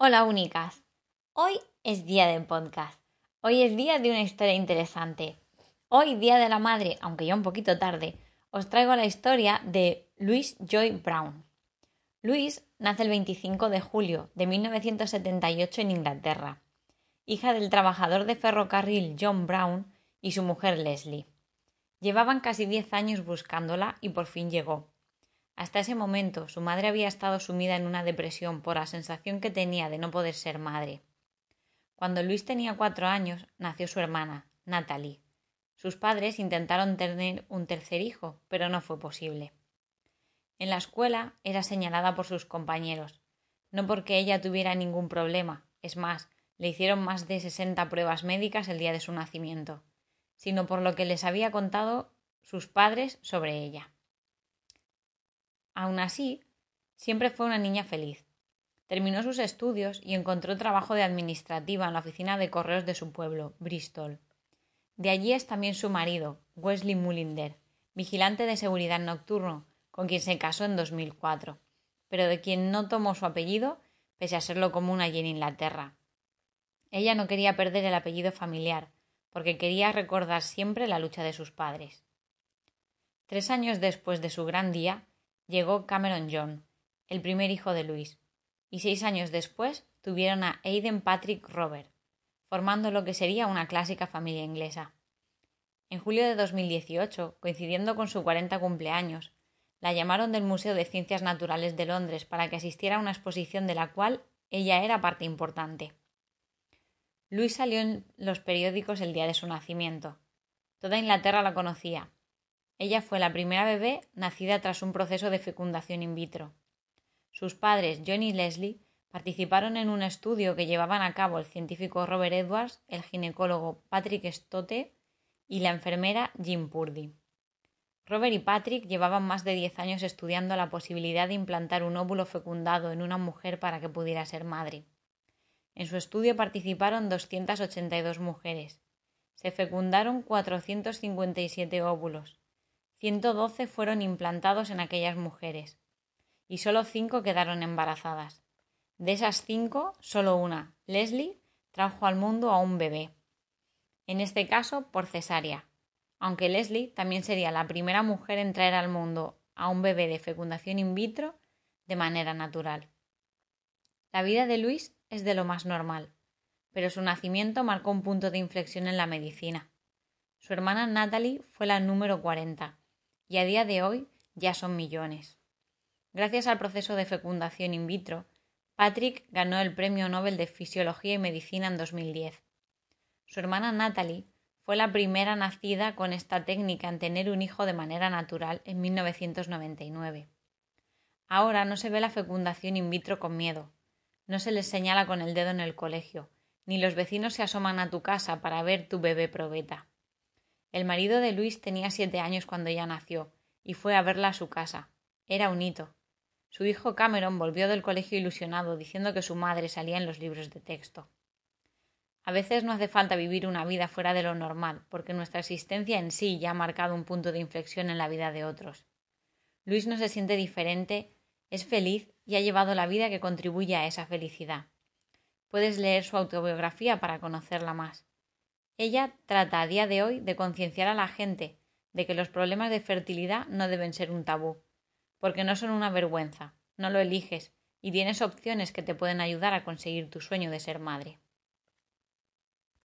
Hola únicas. Hoy es día de podcast. Hoy es día de una historia interesante. Hoy, Día de la Madre, aunque ya un poquito tarde, os traigo la historia de Louise Joy Brown. Louise nace el 25 de julio de 1978 en Inglaterra, hija del trabajador de ferrocarril John Brown y su mujer Leslie. Llevaban casi 10 años buscándola y por fin llegó. Hasta ese momento su madre había estado sumida en una depresión por la sensación que tenía de no poder ser madre. Cuando Luis tenía cuatro años, nació su hermana, Natalie. Sus padres intentaron tener un tercer hijo, pero no fue posible. En la escuela era señalada por sus compañeros, no porque ella tuviera ningún problema, es más, le hicieron más de sesenta pruebas médicas el día de su nacimiento, sino por lo que les había contado sus padres sobre ella. Aun así, siempre fue una niña feliz. Terminó sus estudios y encontró trabajo de administrativa en la oficina de correos de su pueblo, Bristol. De allí es también su marido, Wesley Mullinder, vigilante de seguridad nocturno, con quien se casó en 2004, pero de quien no tomó su apellido, pese a serlo común allí en Inglaterra. Ella no quería perder el apellido familiar, porque quería recordar siempre la lucha de sus padres. Tres años después de su gran día, llegó Cameron John, el primer hijo de Luis, y seis años después tuvieron a Aiden Patrick Robert, formando lo que sería una clásica familia inglesa. En julio de 2018, coincidiendo con su 40 cumpleaños, la llamaron del Museo de Ciencias Naturales de Londres para que asistiera a una exposición de la cual ella era parte importante. Luis salió en los periódicos el día de su nacimiento. Toda Inglaterra la conocía, ella fue la primera bebé nacida tras un proceso de fecundación in vitro. Sus padres, John y Leslie, participaron en un estudio que llevaban a cabo el científico Robert Edwards, el ginecólogo Patrick Stote y la enfermera Jim Purdy. Robert y Patrick llevaban más de diez años estudiando la posibilidad de implantar un óvulo fecundado en una mujer para que pudiera ser madre. En su estudio participaron 282 mujeres. Se fecundaron 457 óvulos, 112 fueron implantados en aquellas mujeres y solo cinco quedaron embarazadas. De esas cinco, solo una, Leslie, trajo al mundo a un bebé. En este caso, por cesárea, aunque Leslie también sería la primera mujer en traer al mundo a un bebé de fecundación in vitro de manera natural. La vida de Luis es de lo más normal, pero su nacimiento marcó un punto de inflexión en la medicina. Su hermana Natalie fue la número 40 y a día de hoy ya son millones. Gracias al proceso de fecundación in vitro, Patrick ganó el Premio Nobel de Fisiología y Medicina en 2010. Su hermana Natalie fue la primera nacida con esta técnica en tener un hijo de manera natural en 1999. Ahora no se ve la fecundación in vitro con miedo, no se les señala con el dedo en el colegio, ni los vecinos se asoman a tu casa para ver tu bebé probeta. El marido de Luis tenía siete años cuando ella nació, y fue a verla a su casa. Era un hito. Su hijo Cameron volvió del colegio ilusionado, diciendo que su madre salía en los libros de texto. A veces no hace falta vivir una vida fuera de lo normal, porque nuestra existencia en sí ya ha marcado un punto de inflexión en la vida de otros. Luis no se siente diferente, es feliz y ha llevado la vida que contribuye a esa felicidad. Puedes leer su autobiografía para conocerla más. Ella trata a día de hoy de concienciar a la gente de que los problemas de fertilidad no deben ser un tabú, porque no son una vergüenza, no lo eliges y tienes opciones que te pueden ayudar a conseguir tu sueño de ser madre.